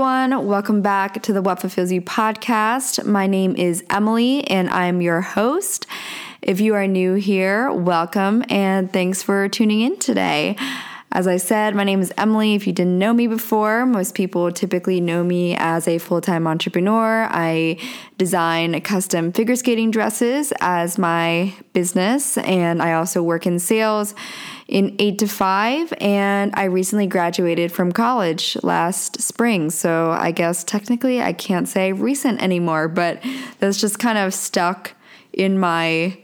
Everyone. Welcome back to the What Fulfills You podcast. My name is Emily, and I'm your host. If you are new here, welcome and thanks for tuning in today. As I said, my name is Emily. If you didn't know me before, most people typically know me as a full time entrepreneur. I design custom figure skating dresses as my business, and I also work in sales in eight to five, and I recently graduated from college last spring. So I guess technically I can't say recent anymore, but that's just kind of stuck in my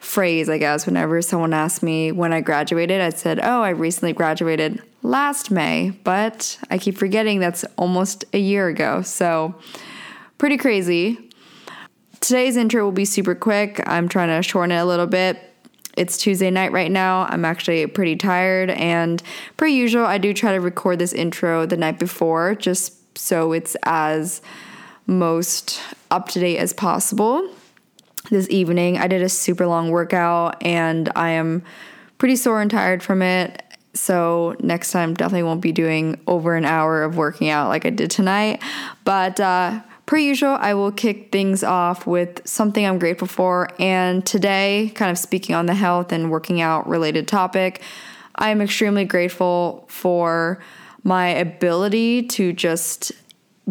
phrase, I guess. Whenever someone asked me when I graduated, I said, Oh, I recently graduated last May, but I keep forgetting that's almost a year ago. So pretty crazy. Today's intro will be super quick. I'm trying to shorten it a little bit it's Tuesday night right now. I'm actually pretty tired, and per usual, I do try to record this intro the night before just so it's as most up to date as possible. This evening, I did a super long workout, and I am pretty sore and tired from it. So, next time, definitely won't be doing over an hour of working out like I did tonight. But, uh, Per usual, I will kick things off with something I'm grateful for. And today, kind of speaking on the health and working out related topic, I am extremely grateful for my ability to just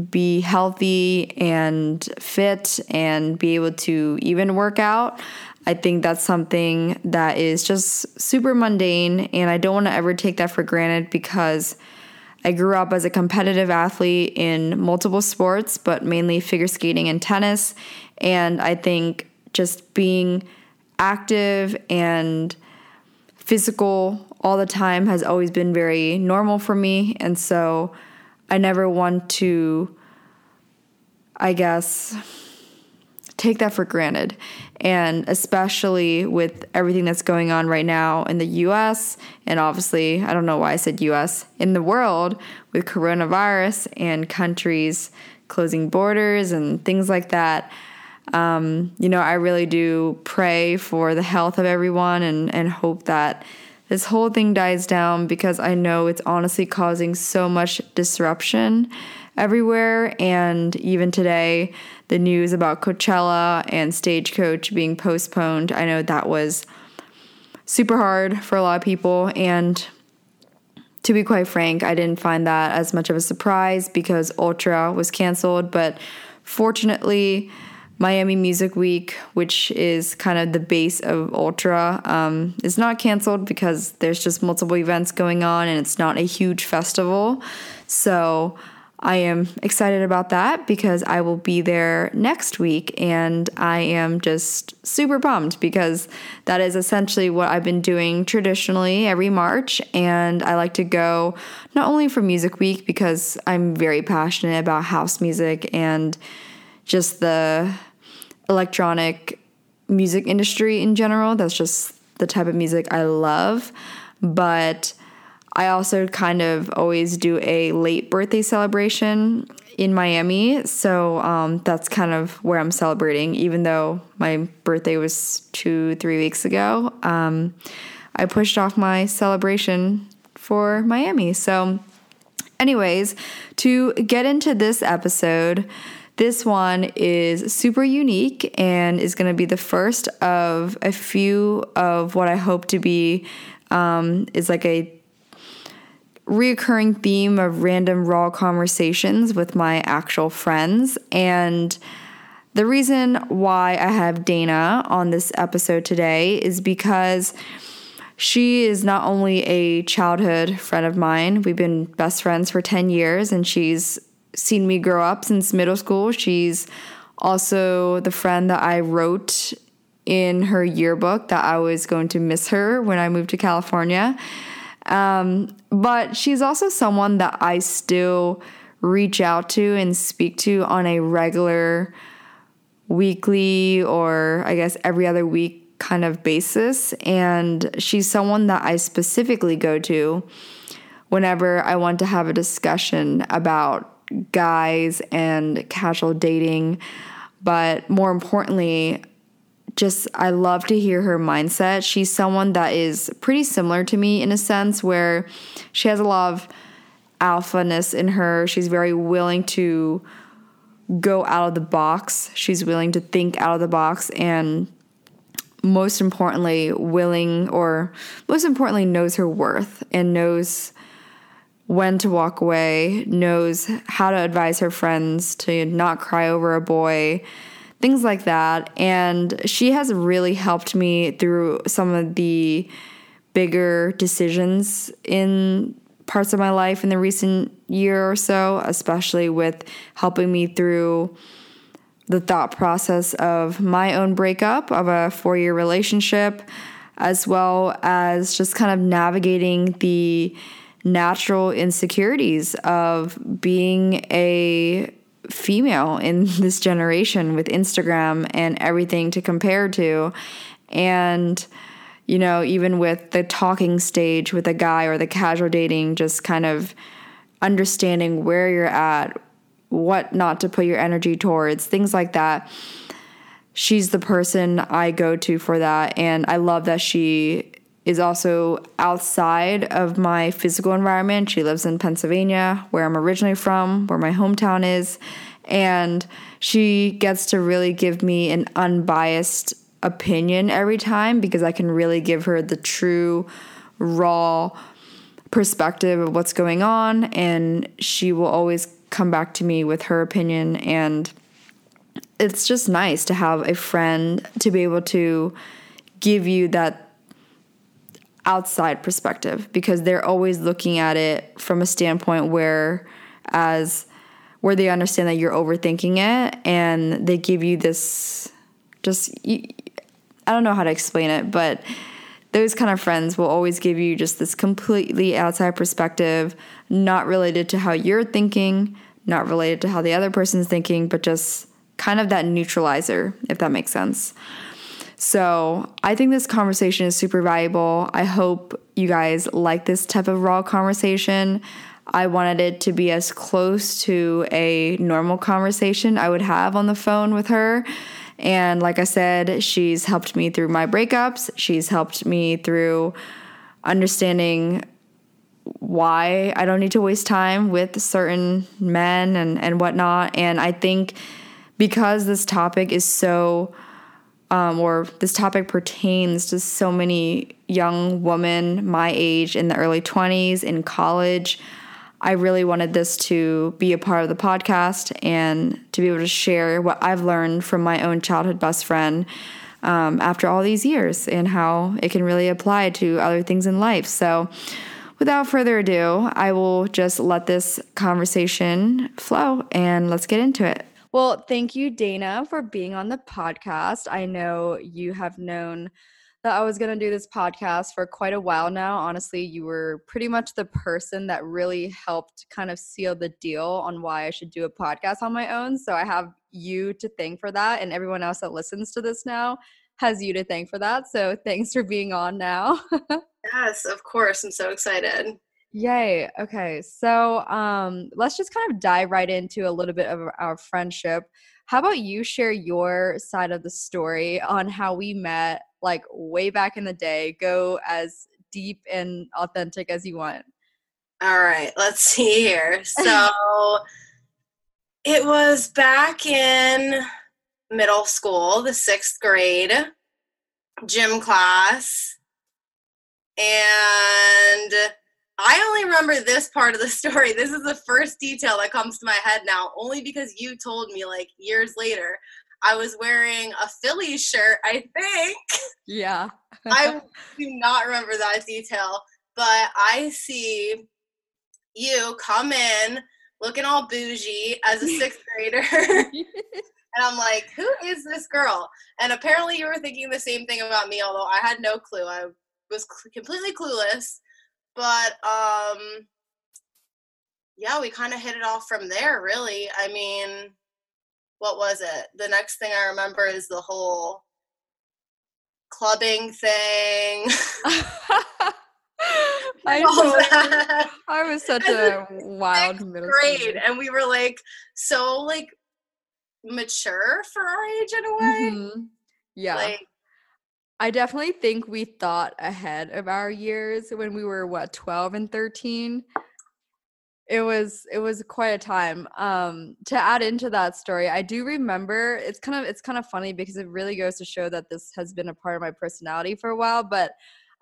be healthy and fit and be able to even work out. I think that's something that is just super mundane, and I don't want to ever take that for granted because I grew up as a competitive athlete in multiple sports, but mainly figure skating and tennis. And I think just being active and physical all the time has always been very normal for me. And so I never want to, I guess, take that for granted. And especially with everything that's going on right now in the US, and obviously, I don't know why I said US, in the world with coronavirus and countries closing borders and things like that. Um, you know, I really do pray for the health of everyone and, and hope that this whole thing dies down because I know it's honestly causing so much disruption everywhere. And even today, the news about Coachella and Stagecoach being postponed, I know that was super hard for a lot of people. And to be quite frank, I didn't find that as much of a surprise because Ultra was canceled. But fortunately, Miami Music Week, which is kind of the base of Ultra, um, is not canceled because there's just multiple events going on and it's not a huge festival. So I am excited about that because I will be there next week and I am just super bummed because that is essentially what I've been doing traditionally every March. And I like to go not only for Music Week because I'm very passionate about house music and just the electronic music industry in general. That's just the type of music I love. But I also kind of always do a late birthday celebration in Miami. So um, that's kind of where I'm celebrating, even though my birthday was two, three weeks ago. Um, I pushed off my celebration for Miami. So, anyways, to get into this episode, this one is super unique and is going to be the first of a few of what I hope to be um, is like a reoccurring theme of random raw conversations with my actual friends. And the reason why I have Dana on this episode today is because she is not only a childhood friend of mine, we've been best friends for 10 years, and she's seen me grow up since middle school. She's also the friend that I wrote in her yearbook that I was going to miss her when I moved to California. Um, but she's also someone that I still reach out to and speak to on a regular weekly or I guess every other week kind of basis. And she's someone that I specifically go to whenever I want to have a discussion about guys and casual dating. But more importantly, just I love to hear her mindset. She's someone that is pretty similar to me in a sense where she has a lot of alphaness in her. She's very willing to go out of the box. She's willing to think out of the box and most importantly, willing or most importantly, knows her worth and knows when to walk away, knows how to advise her friends to not cry over a boy, things like that. And she has really helped me through some of the bigger decisions in parts of my life in the recent year or so, especially with helping me through the thought process of my own breakup of a four year relationship, as well as just kind of navigating the natural insecurities of being a female in this generation with Instagram and everything to compare to. And you know, even with the talking stage with a guy or the casual dating, just kind of understanding where you're at, what not to put your energy towards, things like that. She's the person I go to for that. And I love that she is also outside of my physical environment. She lives in Pennsylvania, where I'm originally from, where my hometown is. And she gets to really give me an unbiased opinion every time because I can really give her the true, raw perspective of what's going on. And she will always come back to me with her opinion. And it's just nice to have a friend to be able to give you that outside perspective because they're always looking at it from a standpoint where as where they understand that you're overthinking it and they give you this just I don't know how to explain it, but those kind of friends will always give you just this completely outside perspective, not related to how you're thinking, not related to how the other person's thinking, but just kind of that neutralizer, if that makes sense. So, I think this conversation is super valuable. I hope you guys like this type of raw conversation. I wanted it to be as close to a normal conversation I would have on the phone with her and like I said, she's helped me through my breakups. She's helped me through understanding why I don't need to waste time with certain men and, and whatnot. And I think because this topic is so, um, or this topic pertains to so many young women my age in the early 20s in college, I really wanted this to be a part of the podcast and to be able to share what I've learned from my own childhood best friend um, after all these years and how it can really apply to other things in life. So, without further ado, I will just let this conversation flow and let's get into it. Well, thank you, Dana, for being on the podcast. I know you have known that I was going to do this podcast for quite a while now. Honestly, you were pretty much the person that really helped kind of seal the deal on why I should do a podcast on my own. So I have you to thank for that. And everyone else that listens to this now has you to thank for that. So thanks for being on now. yes, of course. I'm so excited. Yay. Okay. So um, let's just kind of dive right into a little bit of our friendship. How about you share your side of the story on how we met like way back in the day. Go as deep and authentic as you want. All right, let's see here. So it was back in middle school, the sixth grade gym class. And I only remember this part of the story. This is the first detail that comes to my head now, only because you told me like years later. I was wearing a Phillies shirt, I think. Yeah. I do not remember that detail, but I see you come in looking all bougie as a sixth grader. and I'm like, who is this girl? And apparently you were thinking the same thing about me, although I had no clue. I was completely clueless. But um yeah, we kind of hit it off from there, really. I mean, what was it? The next thing I remember is the whole clubbing thing. I. I was such a wild middle grade, and we were like so like mature for our age in a way. Mm-hmm. Yeah. Like I definitely think we thought ahead of our years when we were what 12 and 13. It was it was quite a time. Um to add into that story, I do remember it's kind of it's kind of funny because it really goes to show that this has been a part of my personality for a while, but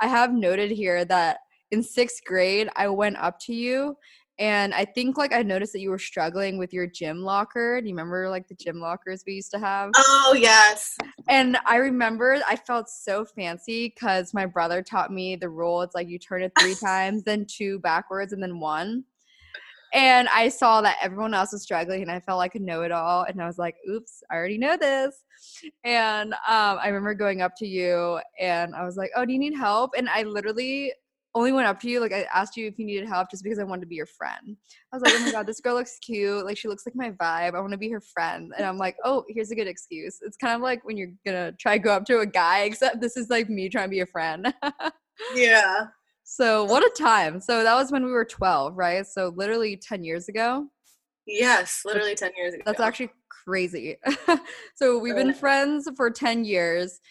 I have noted here that in 6th grade I went up to you and I think like I noticed that you were struggling with your gym locker. Do you remember like the gym lockers we used to have? Oh yes. And I remember I felt so fancy because my brother taught me the rule. It's like you turn it three times, then two backwards, and then one. And I saw that everyone else was struggling, and I felt like a know-it-all. And I was like, "Oops, I already know this." And um, I remember going up to you, and I was like, "Oh, do you need help?" And I literally only went up to you like I asked you if you needed help just because I wanted to be your friend. I was like, "Oh my god, this girl looks cute. Like she looks like my vibe. I want to be her friend." And I'm like, "Oh, here's a good excuse." It's kind of like when you're to try to go up to a guy except this is like me trying to be a friend. yeah. So, what a time. So that was when we were 12, right? So literally 10 years ago. Yes, literally 10 years ago. That's actually crazy. so we've been friends for 10 years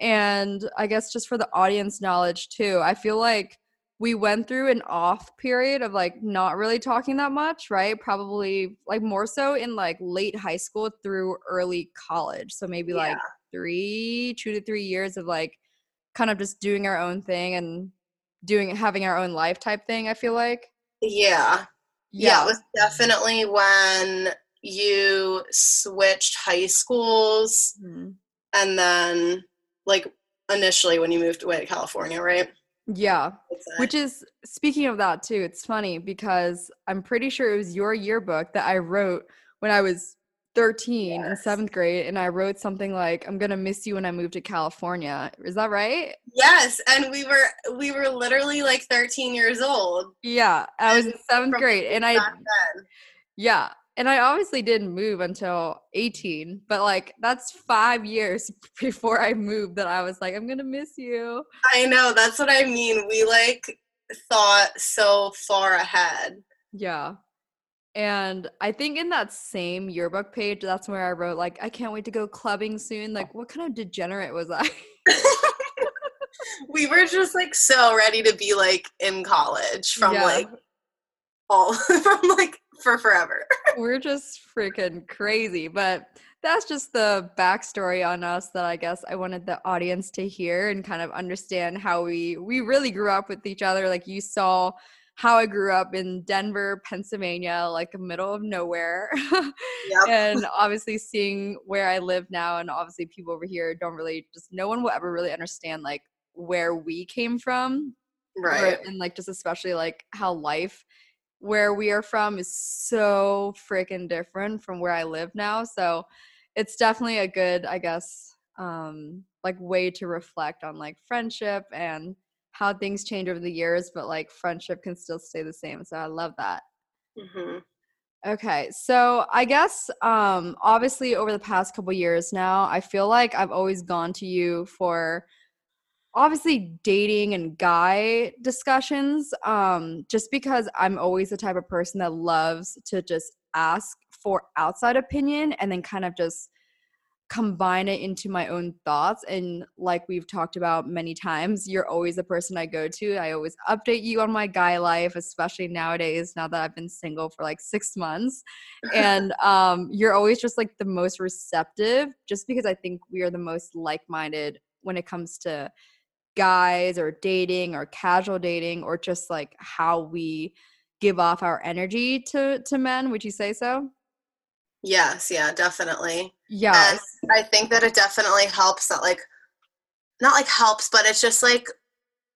and I guess just for the audience knowledge too. I feel like we went through an off period of like not really talking that much, right? Probably like more so in like late high school through early college. So maybe Yeah. like three, two to three years of like kind of just doing our own thing and doing having our own life type thing, I feel like. Yeah. Yeah, it was definitely when you switched high schools Mhm. and then like initially when you moved away to California, right? Yeah. Which is speaking of that too, it's funny because I'm pretty sure it was your yearbook that I wrote when I was 13 in seventh grade, and I wrote something like, "I'm gonna miss you when I move to California." Is that right? Yes, and we were we were literally like 13 years old Yeah, I was in seventh grade, and I then. yeah, and I obviously didn't move until 18, but like that's five years before I moved that I was like, "I'm gonna miss you." I know, that's what I mean. We like thought so far ahead. Yeah. And I think in that same yearbook page, that's where I wrote like, I can't wait to go clubbing soon. Like, what kind of degenerate was I? we were just like so ready to be like in college from Yeah. like all from like for forever. We're just freaking crazy. But that's just the backstory on us that I guess I wanted the audience to hear and kind of understand how we we really grew up with each other. Like you saw how I grew up in Denver, Pennsylvania, like the middle of nowhere. Yep. and obviously seeing where I live now, and obviously people over here don't really just no one will ever really understand like where we came from, or- right. and like just especially like how life where we are from is so freaking different from where I live now. So it's definitely a good, I guess, um, like way to reflect on like friendship and how things change over the years, but like friendship can still stay the same. So I love that. hmm Okay, so I guess um obviously over the past couple years now, I feel like I've always gone to you for obviously dating and guy discussions um just because I'm always the type of person that loves to just ask for outside opinion and then kind of just combine it into my own thoughts and like we've talked about many times you're always the person i go to i always update you on my guy life especially nowadays now that i've been single for like six months and um, you're always just like the most receptive just because i think we are the most like-minded when it comes to guys or dating or casual dating or just like how we give off our energy to to men would you say so Yes, yeah, definitely. yeah I think that it definitely helps that like not like helps, but it's just like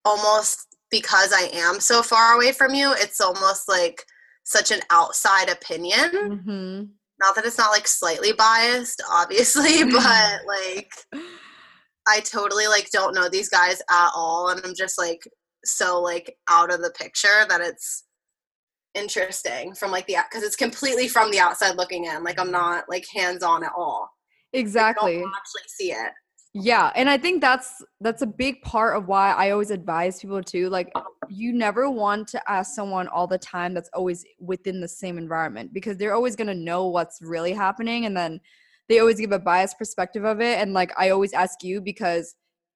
almost because I am so far away from you, it's almost like such an outside opinion. hmm Not that it's not like slightly biased, obviously, but like I totally like don't know these guys at all and I'm just like so like out of the picture that it's interesting from like the because it's completely from the outside looking in. Like I'm not like hands on at all. Exactly. actually see it. Yeah, and I think that's that's a big part of why I always advise people to like you never want to ask someone all the time that's always within the same environment because they're always going to know what's really happening and then they always give a biased perspective of it and like I always ask you because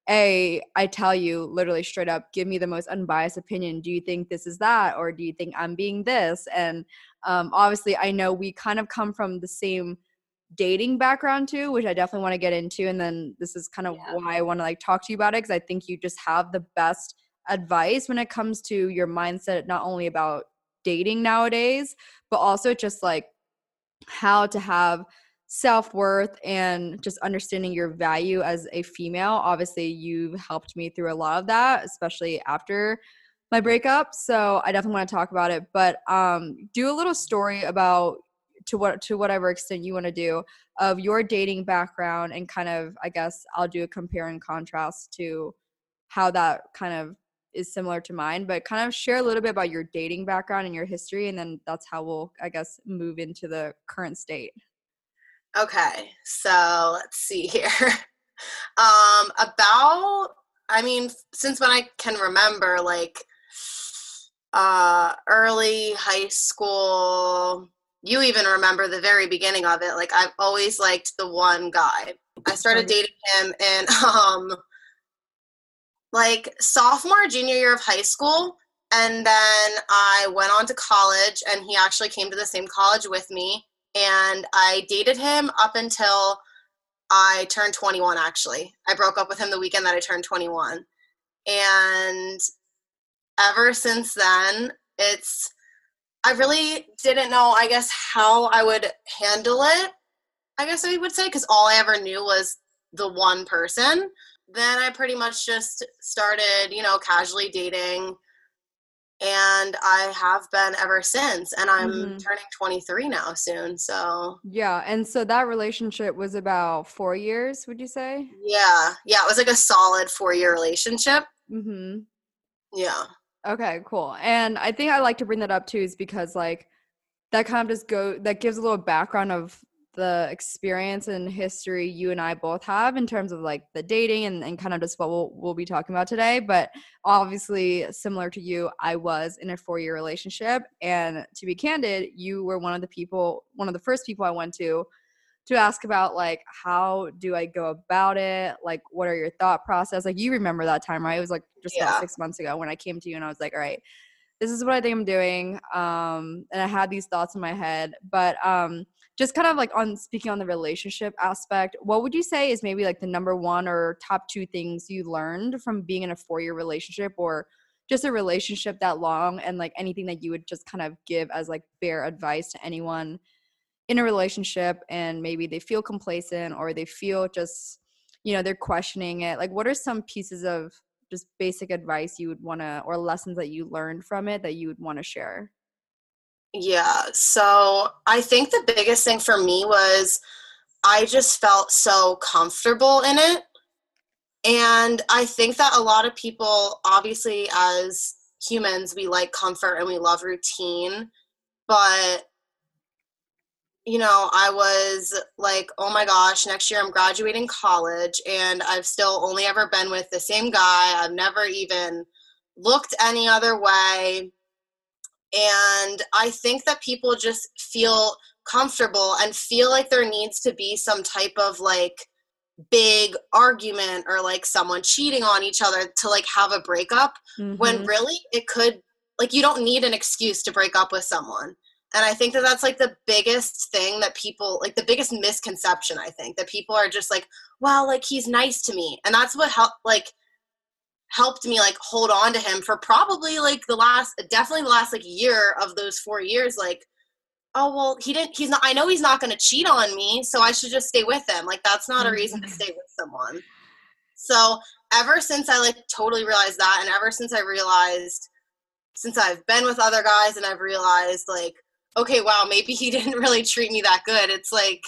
a I tell you literally straight up give me the most unbiased opinion do you think this is that or do you think I'm being this and um obviously I know we kind of come from the same dating background too, which I definitely want to get into. And then this is kind of yeah. why I want to like talk to you about it because I think you just have the best advice when it comes to your mindset, not only about dating nowadays, but also just like how to have self worth and just understanding your value as a female. Obviously, you've helped me through a lot of that, especially after my breakup. So I definitely want to talk about it. But um, do a little story about to what to whatever extent you want to do of your dating background and kind of I guess I'll do a compare and contrast to how that kind of is similar to mine, but kind of share a little bit about your dating background and your history, and then that's how we'll, I guess, move into the current state. Okay, so let's see here. um, about, I mean, since when I can remember, like uh, early high school, you even remember the very beginning of it. Like I've always liked the one guy. I started dating him in um like sophomore junior year of high school and then I went on to college and he actually came to the same college with me and I dated him up until I turned 21 actually. I broke up with him the weekend that I turned 21. And ever since then it's I really didn't know, I guess, how I would handle it, I guess I would say, because all I ever knew was the one person. Then I pretty much just started, you know, casually dating. And I have been ever since. And I'm mm-hmm. turning 23 now soon. So, yeah. And so that relationship was about four years, would you say? Yeah. Yeah. It was like a solid four year relationship. Mm-hmm. Yeah. Okay, cool. And I think I like to bring that up too is because like that kind of just go that gives a little background of the experience and history you and I both have in terms of like the dating and, and kind of just what we'll, we'll be talking about today. But obviously, similar to you, I was in a four year relationship. And to be candid, you were one of the people, one of the first people I went to to ask about like how do I go about it? Like what are your thought process? Like you remember that time, right? It was like just yeah. about six months ago when I came to you and I was like, all right, this is what I think I'm doing. Um, and I had these thoughts in my head. But um just kind of like on speaking on the relationship aspect, what would you say is maybe like the number one or top two things you learned from being in a four year relationship or just a relationship that long and like anything that you would just kind of give as like bare advice to anyone in a relationship and maybe they feel complacent or they feel just you know they're questioning it? Like what are some pieces of just basic advice you would want to or lessons that you learned from it that you would want to share yeah so i think the biggest thing for me was i just felt so comfortable in it and i think that a lot of people obviously as humans we like comfort and we love routine but you know, I was like, oh my gosh, next year I'm graduating college and I've still only ever been with the same guy. I've never even looked any other way. And I think that people just feel comfortable and feel like there needs to be some type of like big argument or like someone cheating on each other to like have a breakup mm-hmm. when really it could like you don't need an excuse to break up with someone and i think that that's like the biggest thing that people like the biggest misconception i think that people are just like well like he's nice to me and that's what helped like helped me like hold on to him for probably like the last definitely the last like year of those four years like oh well he didn't he's not i know he's not going to cheat on me so i should just stay with him like that's not a reason to mm-hmm. stay with someone so ever since i like totally realized that and ever since i realized since i've been with other guys and i've realized like okay, wow, maybe he didn't really treat me that good. It's like,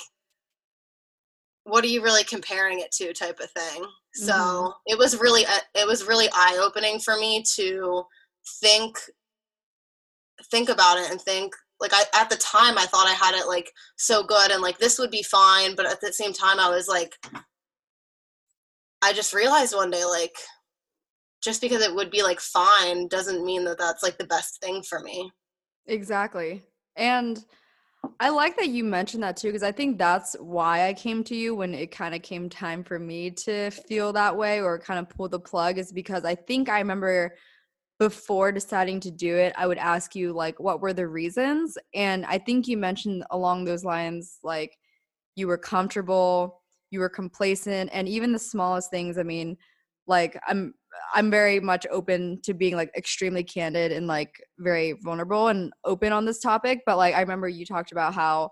what are you really comparing it to type of thing. Mm-hmm. So it was really, uh, it was really eye opening for me to think think about it and think like I at the time I thought I had it like so good and like this would be fine, but at the same time I was like I just realized one day like just because it would be like fine doesn't mean that that's like the best thing for me. Exactly. And I like that you mentioned that too, because I think that's why I came to you when it kind of came time for me to feel that way or kind of pull the plug, is because I think I remember before deciding to do it, I would ask you, like, what were the reasons? And I think you mentioned along those lines, like, you were comfortable, you were complacent, and even the smallest things. I mean, like, I'm I'm very much open to being like extremely candid and like very vulnerable and open on this topic. But like I remember you talked about how,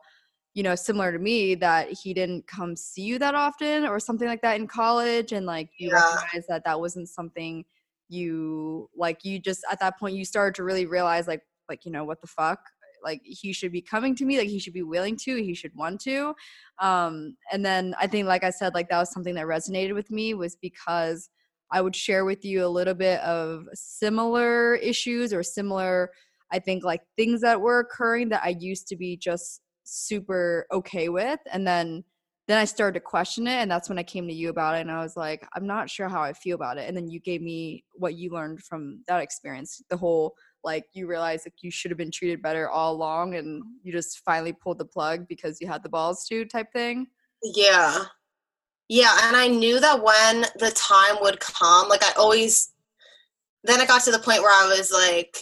you know, similar to me, that he didn't come see you that often or something like that in college, and like you yeah. recognized that that wasn't something you like. You just at that point you started to really realize like like you know what the fuck like he should be coming to me like he should be willing to he should want to um and then i think like i said like that was something that resonated with me was because I would share with you a little bit of similar issues or similar, I think, like things that were occurring that I used to be just super okay with. And then then I started to question it. And that's when I came to you about it. And I was like, I'm not sure how I feel about it. And then you gave me what you learned from that experience the whole like you realize like you should have been treated better all along and you just finally pulled the plug because you had the balls to type thing yeah yeah, and I knew that when the time would come, like I always then it got to the point where I was like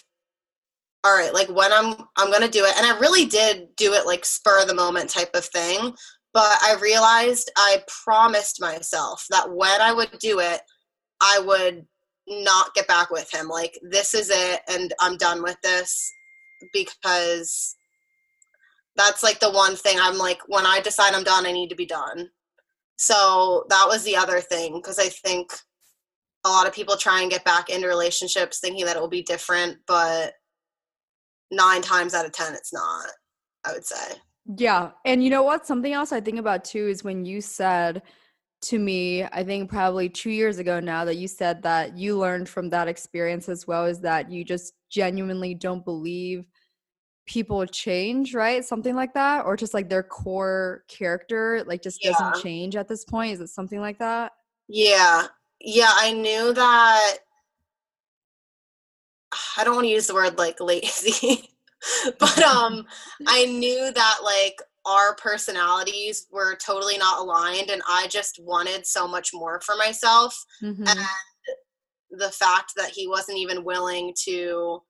all right, like when I'm I'm going to do it and I really did do it like spur the moment type of thing, but I realized I promised myself that when I would do it, I would not get back with him. Like this is it and I'm done with this because that's like the one thing I'm like when I decide I'm done, I need to be done. So that was the other thing because I think a lot of people try and get back into relationships thinking that it will be different, but nine times out of 10, it's not, I would say. Yeah. And you know what? Something else I think about too is when you said to me, I think probably two years ago now, that you said that you learned from that experience as well, is that you just genuinely don't believe people change, right? Something like that, or just like their core character like just yeah. doesn't change at this point. Is it something like that? Yeah, yeah. I knew that. I don't want to use the word like lazy, but um, I knew that like our personalities were totally not aligned, and I just wanted so much more for myself, mm-hmm. and the fact that he wasn't even willing to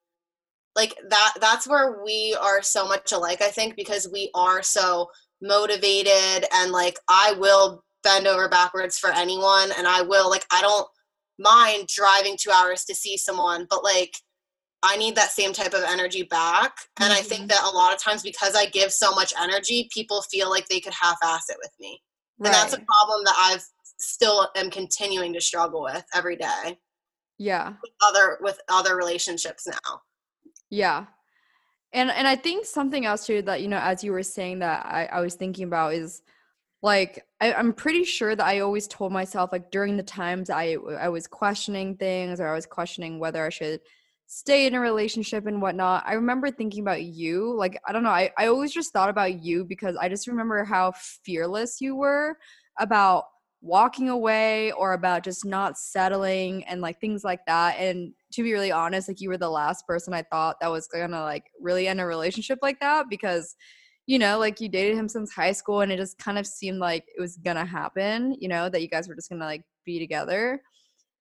like that that's where we are so much alike i think because we are so motivated and like i will bend over backwards for anyone and i will like i don't mind driving two hours to see someone but like i need that same type of energy back and mm-hmm. i think mm-hmm. that a lot of times because i give so much energy people feel like they could half-ass it with me right. and that's a problem that i've still am continuing to struggle with every day yeah with other with other relationships now yeah. And and I think something else too that, you know, as you were saying that I, I was thinking about is like I, I'm pretty sure that I always told myself like during the times I I was questioning things or I was questioning whether I should stay in a relationship and whatnot. I remember thinking about you. Like, I don't know, I, I always just thought about you because I just remember how fearless you were about walking away or about just not settling and like things like that. And to be really honest like you were the last person i thought that was gonna like really end a relationship like that because you know like you dated him since high school and it just kind of seemed like it was gonna happen you know that you guys were just gonna like be together.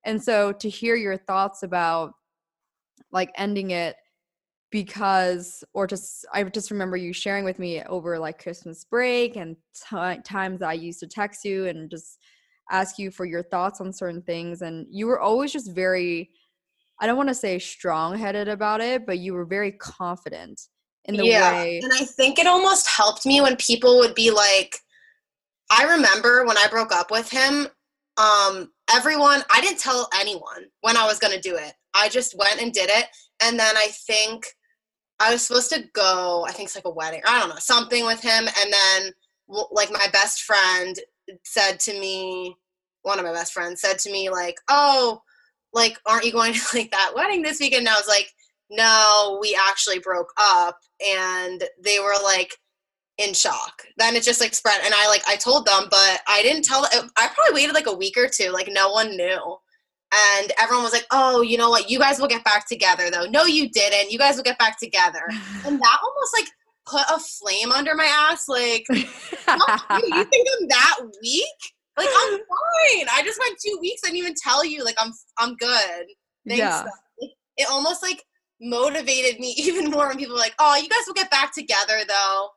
And so to hear your thoughts about like ending it because or just i just remember you sharing with me over like christmas break and t- times i used to text you and just ask you for your thoughts on certain things and you were always just very i don't want to say strong headed about it but you were very confident in the yeah. way and i think it almost helped me when people would be like i remember when i broke up with him um everyone i didn't tell anyone when i was going to do it i just went and did it and then i think I was supposed to go, I think it's like a wedding, I don't know, something with him. And then, like, my best friend said to me, one of my best friends said to me, like, oh, like, aren't you going to like that wedding this weekend? And I was like, no, we actually broke up. And they were like in shock. Then it just like spread. And I like, I told them, but I didn't tell, um, I probably waited like a week or two. Like no one knew. And everyone was like, oh, you know what? You guys will get back together though. No, you didn't. You guys will get back together. and that almost like put a flame under my ass. Like, you think I'm that weak? Like I'm fine. I just went two weeks. I didn't even tell you. Like I'm I'm good. Thanks. Yeah. It almost like motivated me even more when people were like, "Oh, you guys will get back together though."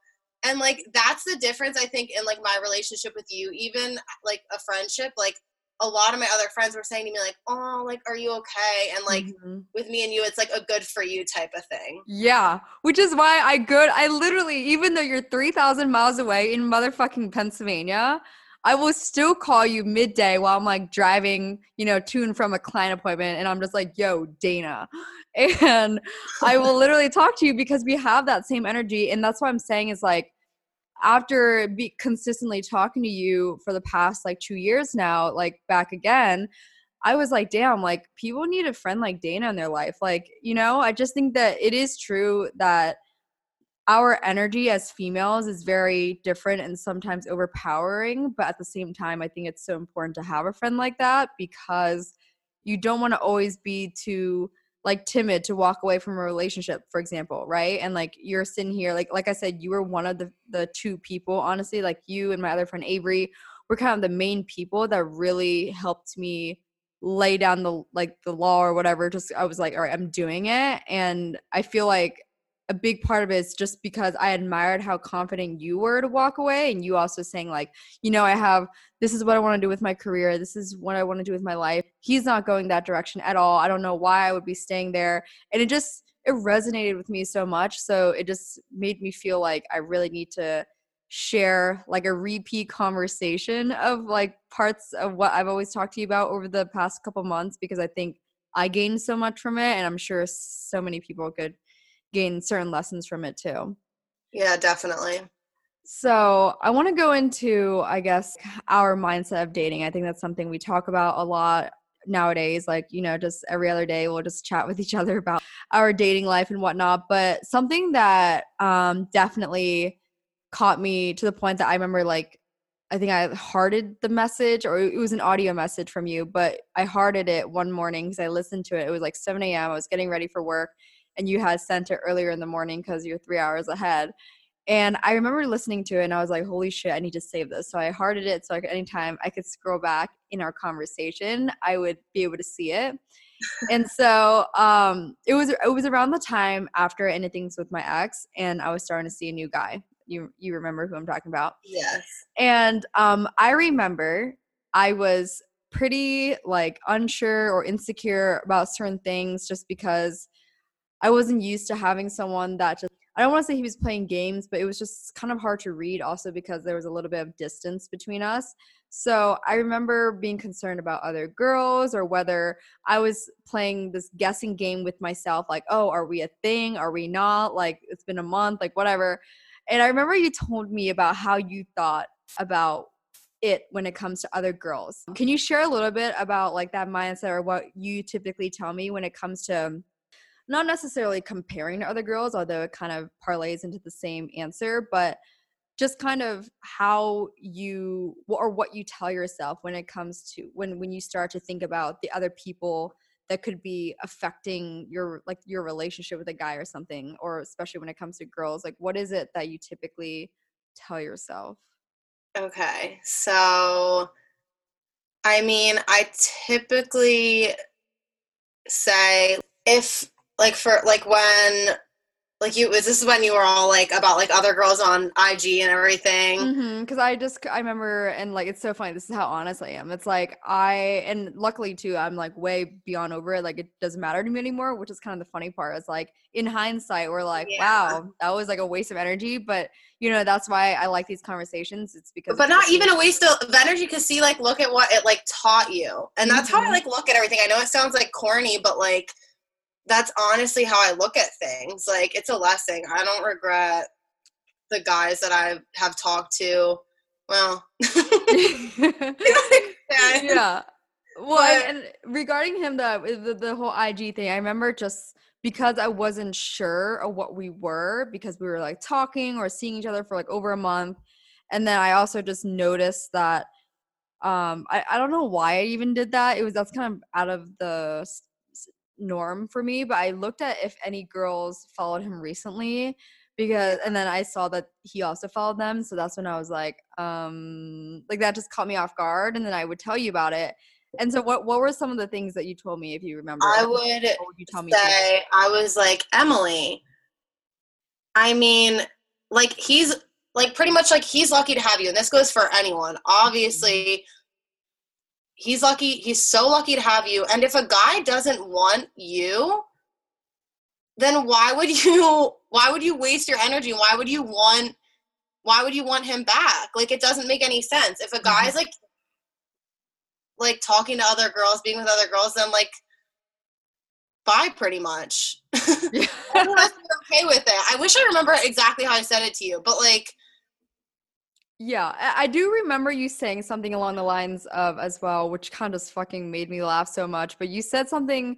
And like that's the difference I think in like my relationship with you, even like a friendship. Like a lot of my other friends were saying to me like, "Oh, like are you okay?" And like mm-hmm. with me and you, it's like a good for you type of thing. Yeah, which is why I good. I literally, even though you're three thousand miles away in motherfucking Pennsylvania, I will still call you midday while I'm like driving, you know, to and from a client appointment. And I'm just like, yo, Dana. And I will literally talk to you because we have that same energy. And that's what I'm saying is like, after be consistently talking to you for the past like two years now, like back again, I was like, damn, like people need a friend like Dana in their life. Like, you know, I just think that it is true that our energy as females is very different and sometimes overpowering but at the same time i think it's so important to have a friend like that because you don't want to always be too like timid to walk away from a relationship for example right? And like you're sitting here like like i said you were one of the the two people honestly like you and my other friend avery were kind of the main people that really helped me lay down the like the law or whatever just i was like all right i'm doing it. And i feel like a big part of it is just because I admired how confident you were to walk away and you also saying like, you know, I have this is what I want to do with my career. This is what I want to do with my life. He's not going that direction at all. I don't know why I would be staying there. And it just it resonated with me so much. So it just made me feel like I really need to share like a repeat conversation of like parts of what I've always talked to you about over the past couple months because I think I gained so much from it and I'm sure so many people could gain certain lessons from it too. Yeah, definitely. So, I want to go into, I guess, our mindset of dating. I think that's something we talk about a lot nowadays. Like, you know, just every other day, we'll just chat with each other about our dating life and whatnot. But something that um, definitely caught me to the point that I remember, like, I think I hearted the message, or it was an audio message from you, but I hearted it one morning because I listened to it. It was like 7 a.m. I was getting ready for work and you had sent it earlier in the morning because you're three hours ahead. And I remember listening to it and I was like, holy shit, I need to save this. So I hearted it so like anytime I could scroll back in our conversation, I would be able to see it. and so um it was it was around the time after ending things with my ex and I was starting to see a new guy. You you remember who I'm talking about? Yes. And um I remember I was pretty like unsure or insecure about certain things just because I wasn't used to having someone that just I don't want to say he was playing games, but it was just kind of hard to read also because there was a little bit of distance between us. So I remember being concerned about other girls or whether I was playing this guessing game with myself like, oh, are we a thing? Are we not? Like, it's been a month, like, whatever. And I remember you told me about how you thought about it when it comes to other girls. Can you share a little bit about like that mindset or what you typically tell me when it comes to not necessarily comparing to other girls, although it kind of parlays into the same answer, but just kind of how you or what you tell yourself when it comes to when when you start to think about the other people that could be affecting your like your relationship with a guy or something or especially when it comes to girls like what is it that you typically tell yourself? Okay so i mean i typically say if like for like when like you was this when you were all like about like other girls on IG and everything. Because mm-hmm, I just I remember and like it's so funny. This is how honest I am. It's like I and luckily too I'm like way beyond over it. Like it doesn't matter to me anymore, which is kind of the funny part. Is like in hindsight we're like, yeah. wow, that was like a waste of energy. But you know that's why I like these conversations. It's because but not even a waste of energy. Cause see like look at what it like taught you, and that's mm-hmm. how I mm-hmm. like look at everything. I know it sounds like corny, but like that's honestly how I look at things. Like it's a lesson. I don't regret the guys that I have talked to. Well, yeah. Well, but, and, regarding him, the, the the whole IG thing, I remember just because I wasn't sure of what we were because we were like talking or seeing each other for like over a month. And then I also just noticed that um I, I don't know why I even did that. It was that's kind of out of the norm for me, but I looked at if any girls followed him recently because and then I saw that he also followed them, so that's when I was like um like that just caught me off guard and then I would tell you about it. And so what what were some of the things that you told me if you remember? I would, would you tell me say I was like, "Emily, I mean, like he's like pretty much like he's lucky to have you and this goes for anyone. Obviously, mm-hmm he's lucky he's so lucky to have you. And if a guy doesn't want you then why would you why would you waste your energy? Why would you want why would you want him back? Like it doesn't make any sense. If a guy's mm-hmm. like like talking to other girls being with other girls then like bye pretty much. Yeah. okay with it. I wish i remember exactly how i said it to you but like yeah, I do remember you saying something along the lines of as well, which kind of just fucking made me laugh so much. But you said something,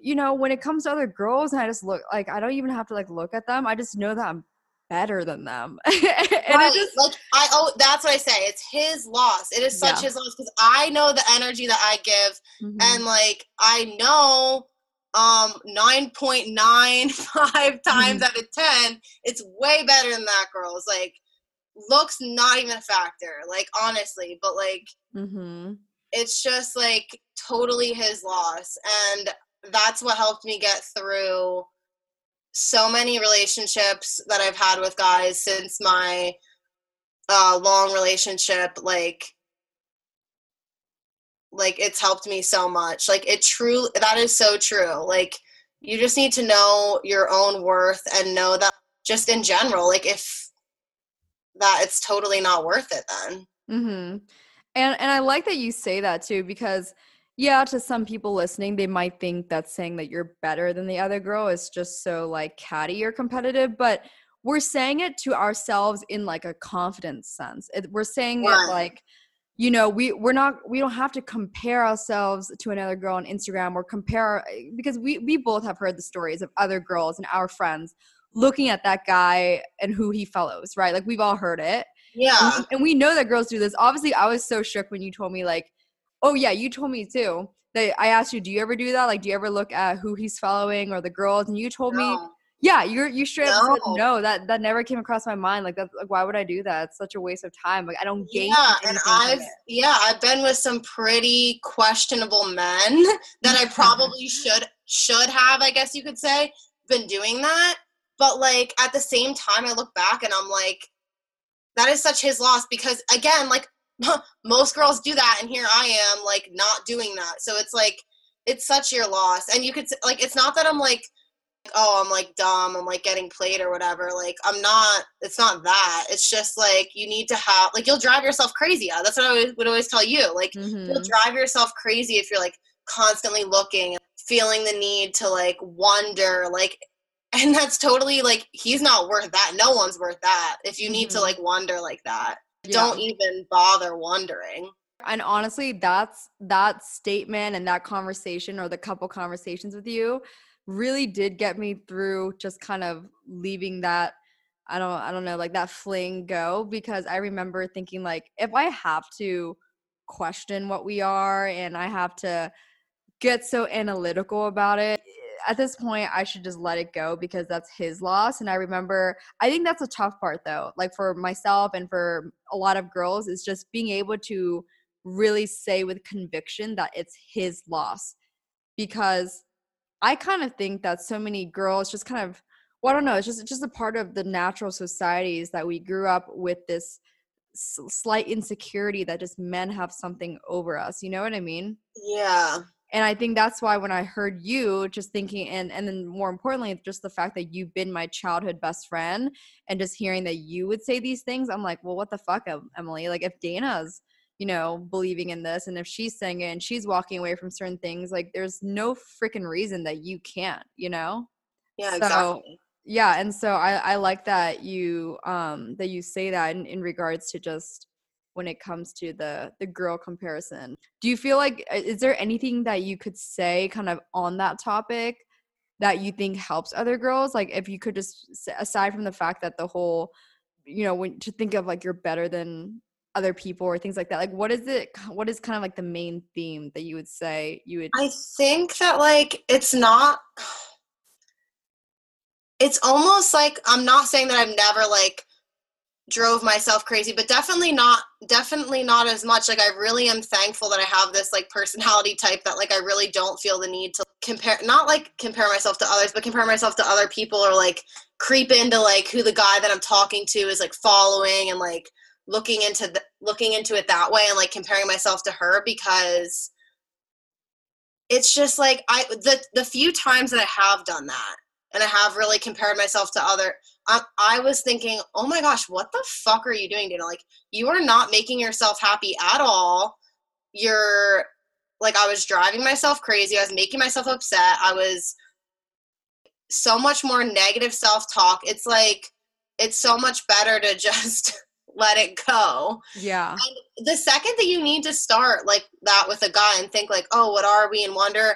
you know, when it comes to other girls, and I just look like I don't even have to like look at them. I just know that I'm better than them. and right. Just, like I oh that's what I say. It's his loss. It is such yeah. his loss because I know the energy that I give, mm-hmm. and like I know um 9.95 times mm-hmm. out of 10 it's way better than that girl's like looks not even a factor like honestly but like mm-hmm. it's just like totally his loss and that's what helped me get through so many relationships that i've had with guys since my uh, long relationship like like it's helped me so much like it true that is so true like you just need to know your own worth and know that just in general like if that it's totally not worth it then. Mm-hmm. And and I like that you say that too because yeah, to some people listening, they might think that saying that you're better than the other girl is just so like catty or competitive, but we're saying it to ourselves in like a confidence sense. It, we're saying it like you know we we're not we don't have to compare ourselves to another girl on instagram or compare because we we both have heard the stories of other girls and our friends looking at that guy and who he follows, right? Like we've all heard it. Yeah. And, and we know that girls do this. Obviously, I was so shook when you told me, like, oh, yeah, you told me too. That I asked you, do you ever do that? Like, do you ever look at who he's following or the girls? And you told no. me, yeah, you're you straight no. up said no. That that never came across my mind. Like that, like why would I do that? It's such a waste of time. Like I don't gain. Yeah, and I've yeah, I've been with some pretty questionable men that I probably should should have, I guess you could say, been doing that. But like at the same time, I look back and I'm like, that is such his loss because again, like most girls do that, and here I am like not doing that. So it's like it's such your loss, and you could like it's not that I'm like oh i'm like dumb i'm like getting played or whatever. Like i'm not it's not that. It's just like you need to have like you'll drive yourself crazy. Yeah that's what i would always tell you. Like mm-hmm. you'll drive yourself crazy if you're like constantly looking feeling the need to like wonder like and that's totally like he's not worth that no one's worth that if you need mm-hmm. to like wonder like that yeah. don't even bother wondering and honestly that's that statement and that conversation or the couple conversations with you really did get me through just kind of leaving that i don't i don't know like that fling go because i remember thinking like if i have to question what we are and i have to get so analytical about it at this point I should just let it go because that's his loss. And I remember I think that's a tough part though. Like for myself and for a lot of girls is just being able to really say with conviction that it's his loss. Because I kind of think that so many girls just kind of well, I don't know, it's just it's just a part of the natural societies that we grew up with this slight insecurity that just men have something over us. You know what I mean? Yeah and i think that's why when i heard you just thinking and and then more importantly just the fact that you've been my childhood best friend and just hearing that you would say these things i'm like well what the fuck emily? Like if dana's you know believing in this and if she's saying it and she's walking away from certain things like there's no freaking reason that you can't you know? Yeah so, exactly. yeah and so i i like that you um that you say that in, in regards to just when it comes to the the girl comparison. Do you feel like uh, is there anything that you could say kind of on that topic that you think helps other girls? Like if you could just aside from the fact that the whole you know, when to think of like you're better than other people or things like that. Like what is it what is kind of like the main theme that you would say you would I think that like it's not it's almost like I'm not saying that I've never like drove myself crazy but definitely not definitely not as much. Like i really am thankful that i have this like personality type that like i really don't feel the need to compare not like compare myself to others but compare myself to other people or like creep into like who the guy that i'm talking to is like following and like looking into the, looking into it that way and like comparing myself to her because it's just like i the the few times that i have done that and I have really compared myself to other. I, I was thinking, oh my gosh, what the fuck are you doing, Dana? Like, you are not making yourself happy at all. You're like, I was driving myself crazy. I was making myself upset. I was so much more negative self talk. It's like, it's so much better to just let it go. Yeah. And the second that you need to start like that with a guy and think like, oh, what are we? And wonder,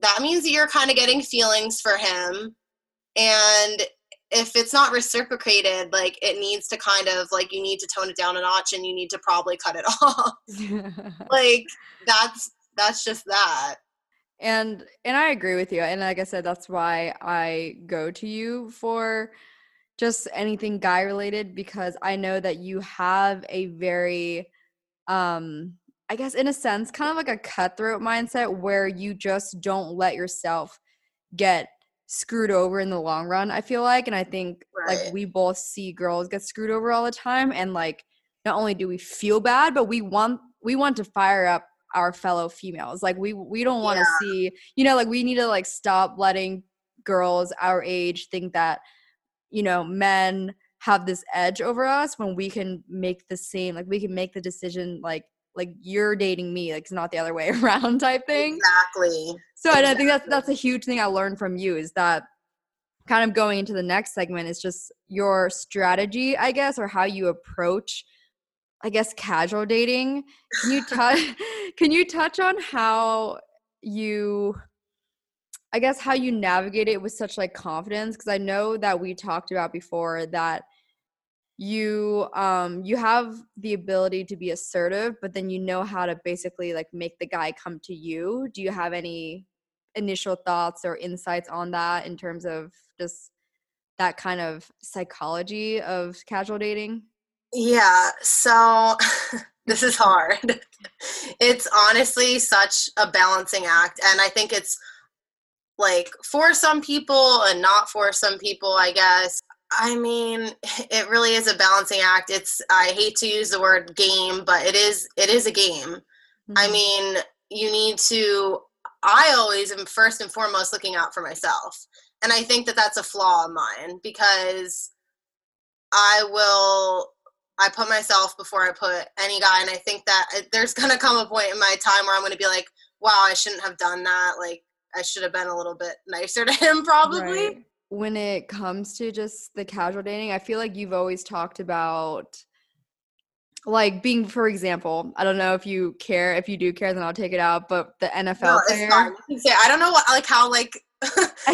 that means that you're kind of getting feelings for him. And if it's not reciprocated like it needs to kind of like you need to tone it down a notch and you need to probably cut it off. Like that's that's just that. And and i agree with you and like i said that's why i go to you for just anything guy related because i know that you have a very um I guess in a sense, kind of like a cutthroat mindset where you just don't let yourself get screwed over in the long run, I feel like. And I think right. like we both see girls get screwed over all the time. And like not only do we feel bad, but we want we want to fire up our fellow females. Like we we don't want to yeah. see, you know, like we need to like stop letting girls our age think that, you know, men have this edge over us when we can make the same like we can make the decision like like you're dating me like it's not the other way around type thing. Exactly. So exactly. i think that's that's a huge thing i learned from you is that kind of going into the next segment is just your strategy i guess or how you approach i guess casual dating. Can you touch can you touch on how you i guess how you navigate it with such like confidence? Because i know that we talked about before that you um you have the ability to be assertive but then you know how to basically like make the guy come to you. Do you have any initial thoughts or insights on that in terms of just that kind of psychology of casual dating? Yeah so this is hard. It's honestly such a balancing act and i think it's like for some people and not for some people i guess I mean, it really is a balancing act. It's I hate to use the word game, but it is it is a game. Mm-hmm. I mean, you need to I always am first and foremost looking out for myself. And I think that that's a flaw of mine because I will I put myself before I put any guy and I think that there's going to come a point in my time where I'm going to be like, wow, I shouldn't have done that. Like I should have been a little bit nicer to him probably. Right when it comes to just the casual dating, I feel like you've always talked about like being for example i don't know if you care if you do care then i'll take it out but the nfl no, player i don't know what like how like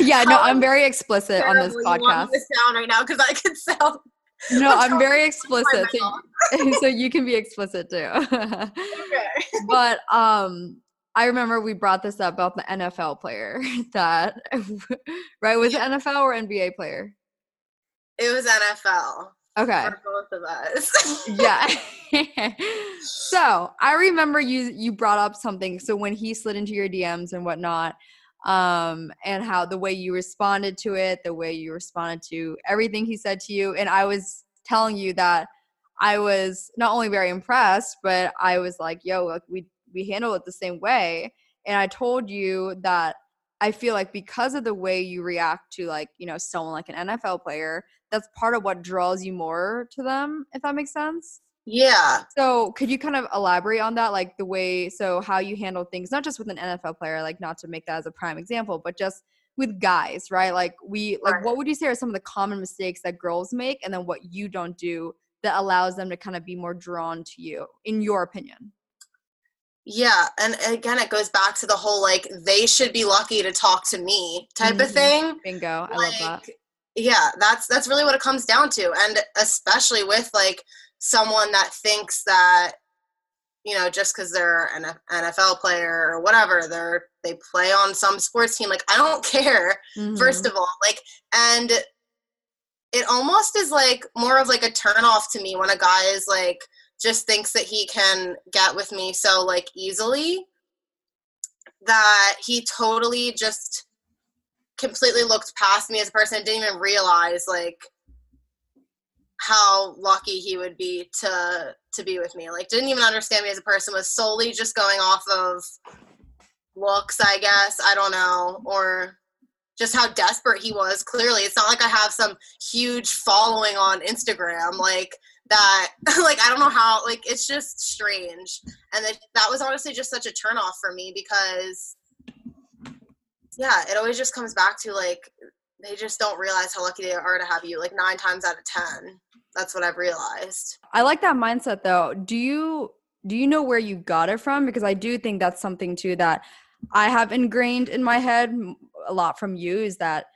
yeah no i'm very explicit on this podcast. this down right now because i can sound no i'm very explicit so, so you can be explicit too. Okay. but um I remember we brought this up about the NFL player that right was it NFL or NBA player? It was NFL. Okay. For both of us. yeah. so I remember you you brought up something. So when he slid into your DMs and whatnot, um, and how the way you responded to it, the way you responded to everything he said to you, and I was telling you that I was not only very impressed, but I was like, "Yo, like we we handle it the same way and i told you that i feel like because of the way you react to like you know someone like an nfl player that's part of what draws you more to them if that makes sense. Yeah. So could you kind of elaborate on that like the way so how you handle things not just with an nfl player like not to make that as a prime example but just with guys right? Like we like right. what would you say are some of the common mistakes that girls make and then what you don't do that allows them to kind of be more drawn to you in your opinion Yeah, and again, it goes back to the whole like they should be lucky to talk to me type mm-hmm. of thing. Bingo, I like, love that. Yeah, that's that's really what it comes down to, and especially with like someone that thinks that you know just because they're an NFL player or whatever, they're they play on some sports team. Like I don't care. Mm-hmm. First of all, like and it almost is like more of like a turn off to me when a guy is like just thinks that he can get with me so like easily that he totally just completely looked past me as a person and didn't even realize like how lucky he would be to to be with me. Like didn't even understand me as a person was solely just going off of looks i guess i don't know or just how desperate he was clearly. It's not like i have some huge following on instagram like that like i don't know how like it's just strange. And that that was honestly just such a turn off for me because yeah it always just comes back to like they just don't realize how lucky they are to have you like nine times out of ten. That's what i've realized. I like that mindset though. Do you do you know where you got it from? Because i do think that's something too that i have ingrained in my head a lot from you is that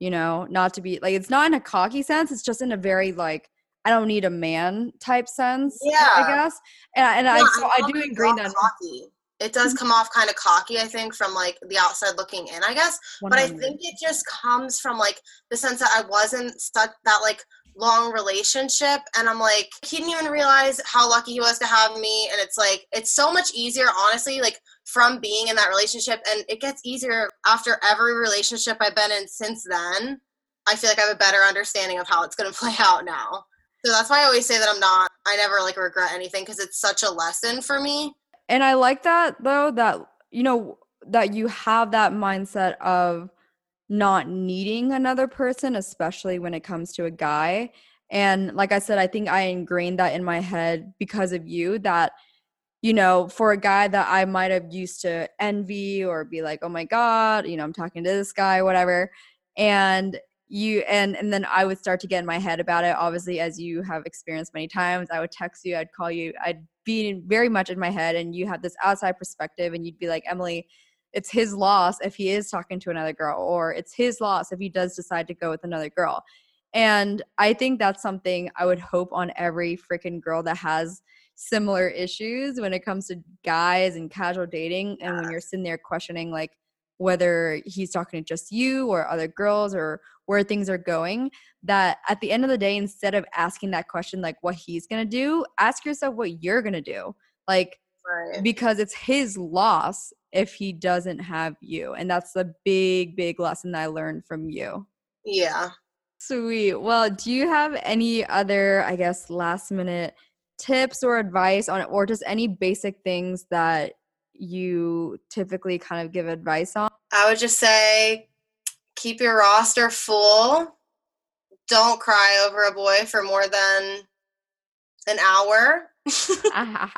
you know not to be like it's not in a cocky sense it's just in a very like I don't need a man type sense. Yeah, I guess. And, and yeah, I so I do agree that cocky. It does mm-hmm. come off kind of cocky, I think, from like the outside looking in, I guess. 100. But I think it just comes from like the sense that I wasn't stuck that like long relationship and i'm like he didn't even realize how lucky he was to have me and it's like it's so much easier honestly like from being in that relationship and it gets easier after every relationship i've been in since then i feel like i have a better understanding of how it's going to play out now so that's why I always say that I'm not, I never like regret anything because it's such a lesson for me. And I like that though, that, you know, that you have that mindset of not needing another person, especially when it comes to a guy. And like I said, I think I ingrained that in my head because of you that, you know, for a guy that I might have used to envy or be like, oh my God, you know, I'm talking to this guy, whatever. And you and and then I would start to get in my head about it. Obviously, as you have experienced many times, I would text you, I'd call you, I'd be very much in my head, and you have this outside perspective, and you'd be like, Emily, it's his loss if he is talking to another girl, or it's his loss if he does decide to go with another girl. And I think that's something I would hope on every freaking girl that has similar issues when it comes to guys and casual dating, and when you're sitting there questioning like whether he's talking to just you or other girls or where things are going that at the end of the day instead of asking that question like what he's going to do ask yourself what you're going to do like right. because it's his loss if he doesn't have you and that's the big big lesson that i learned from you yeah sweet well do you have any other i guess last minute tips or advice on or just any basic things that you typically kind of give advice on? I would just say keep your roster full. Don't cry over a boy for more than an hour.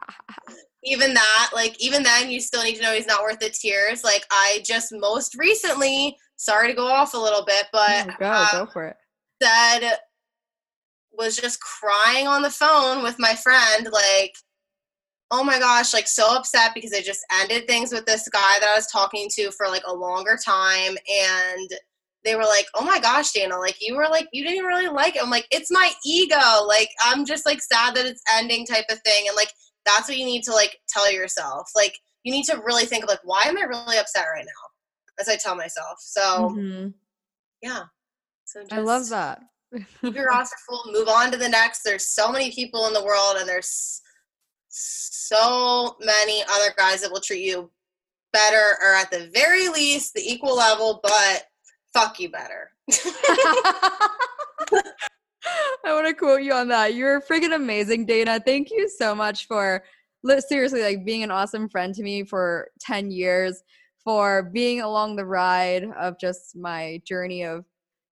even that, like, even then, you still need to know he's not worth the tears. Like, I just most recently, sorry to go off a little bit, but no, go, uh, go for it. Said, was just crying on the phone with my friend, like, oh my gosh, like so upset because I just ended things with this guy that I was talking to for like a longer time. And they were like, oh my gosh, Dana, like you were like, you didn't really like it. I'm like, it's my ego. Like, I'm just like sad that it's ending type of thing. And like, that's what you need to like tell yourself. Like, you need to really think of like, why am I really upset right now? As I tell myself. So, mm-hmm. yeah. So just, I love that. your roster full, move on to the next. There's so many people in the world and there's so many other guys that will treat you better or at the very least the equal level, but fuck you better. I want to quote you on that. You're freaking amazing, Dana. Thank you so much for seriously like being an awesome friend to me for 10 years, for being along the ride of just my journey of,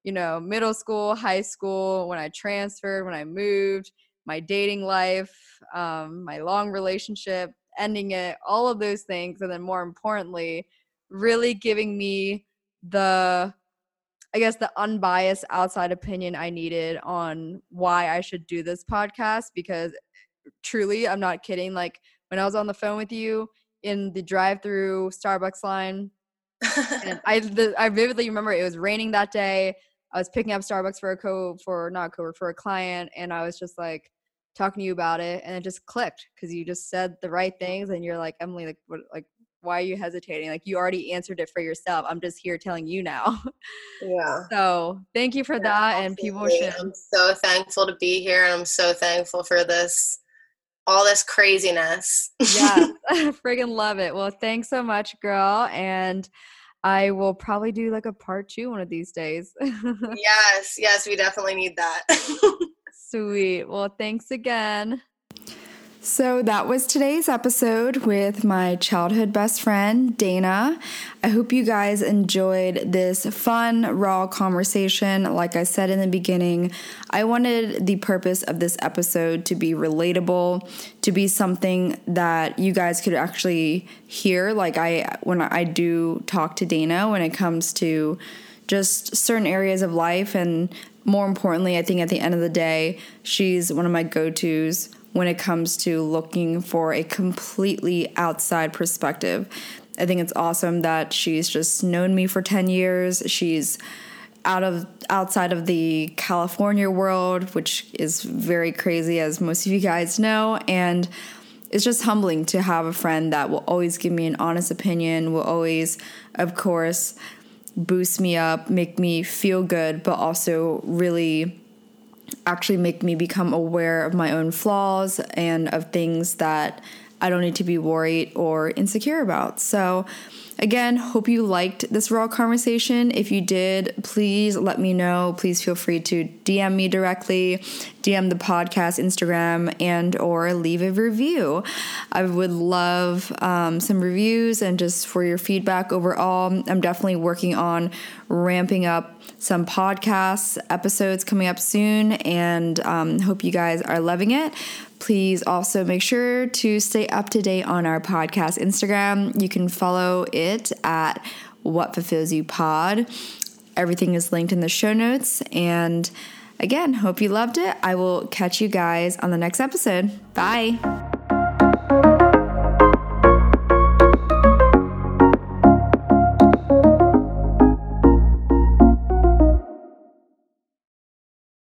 you know, middle school, high school, when I transferred, when I moved, my dating life, um, my long relationship, ending it, all of those things. And then more importantly, really giving me the, I guess, the unbiased outside opinion I needed on why I should do this podcast because truly, I'm not kidding. Like when I was on the phone with you, in the drive-through Starbucks line. and I the, I vividly remember it was raining that day. I was picking up Starbucks for a co for not co for a client, and I was just like talking to you about it, and it just clicked because you just said the right things, and you're like Emily, like what, like why are you hesitating? Like you already answered it for yourself. I'm just here telling you now. Yeah. So thank you for yeah, that, absolutely. and people should. I'm so thankful to be here, and I'm so thankful for this all this craziness. yeah, friggin' love it. Well, thanks so much, girl. And I will probably do like a part two one of these days. yes, yes, we definitely need that. Sweet. Well, thanks again. So that was today's episode with my childhood best friend, Dana. I hope you guys enjoyed this fun, raw conversation. Like I said in the beginning, I wanted the purpose of this episode to be relatable, to be something that you guys could actually hear. Like I, when I do talk to Dana, when it comes to just certain areas of life and more importantly, I think at the end of the day, she's one of my go tos when it comes to looking for a completely outside perspective. I think it's awesome that she's just known me for 10 years. She's out of outside of the California world, which is very crazy as most of you guys know, and it's just humbling to have a friend that will always give me an honest opinion, will always of course boost me up, make me feel good, but also really actually make me become aware of my own flaws and of things that I don't need to be worried or insecure about. So, Again, hope you liked this raw conversation. If you did, please let me know. Please feel free to DM me directly, DM the podcast Instagram, and or leave a review. I would love um, some reviews and just for your feedback overall. I'm definitely working on ramping up some podcast episodes coming up soon, and um, hope you guys are loving it. Please also make sure to stay up to date on our podcast Instagram. You can follow it at What Fulfills You Pod. Everything is linked in the show notes. And again, hope you loved it. I will catch you guys on the next episode. Bye.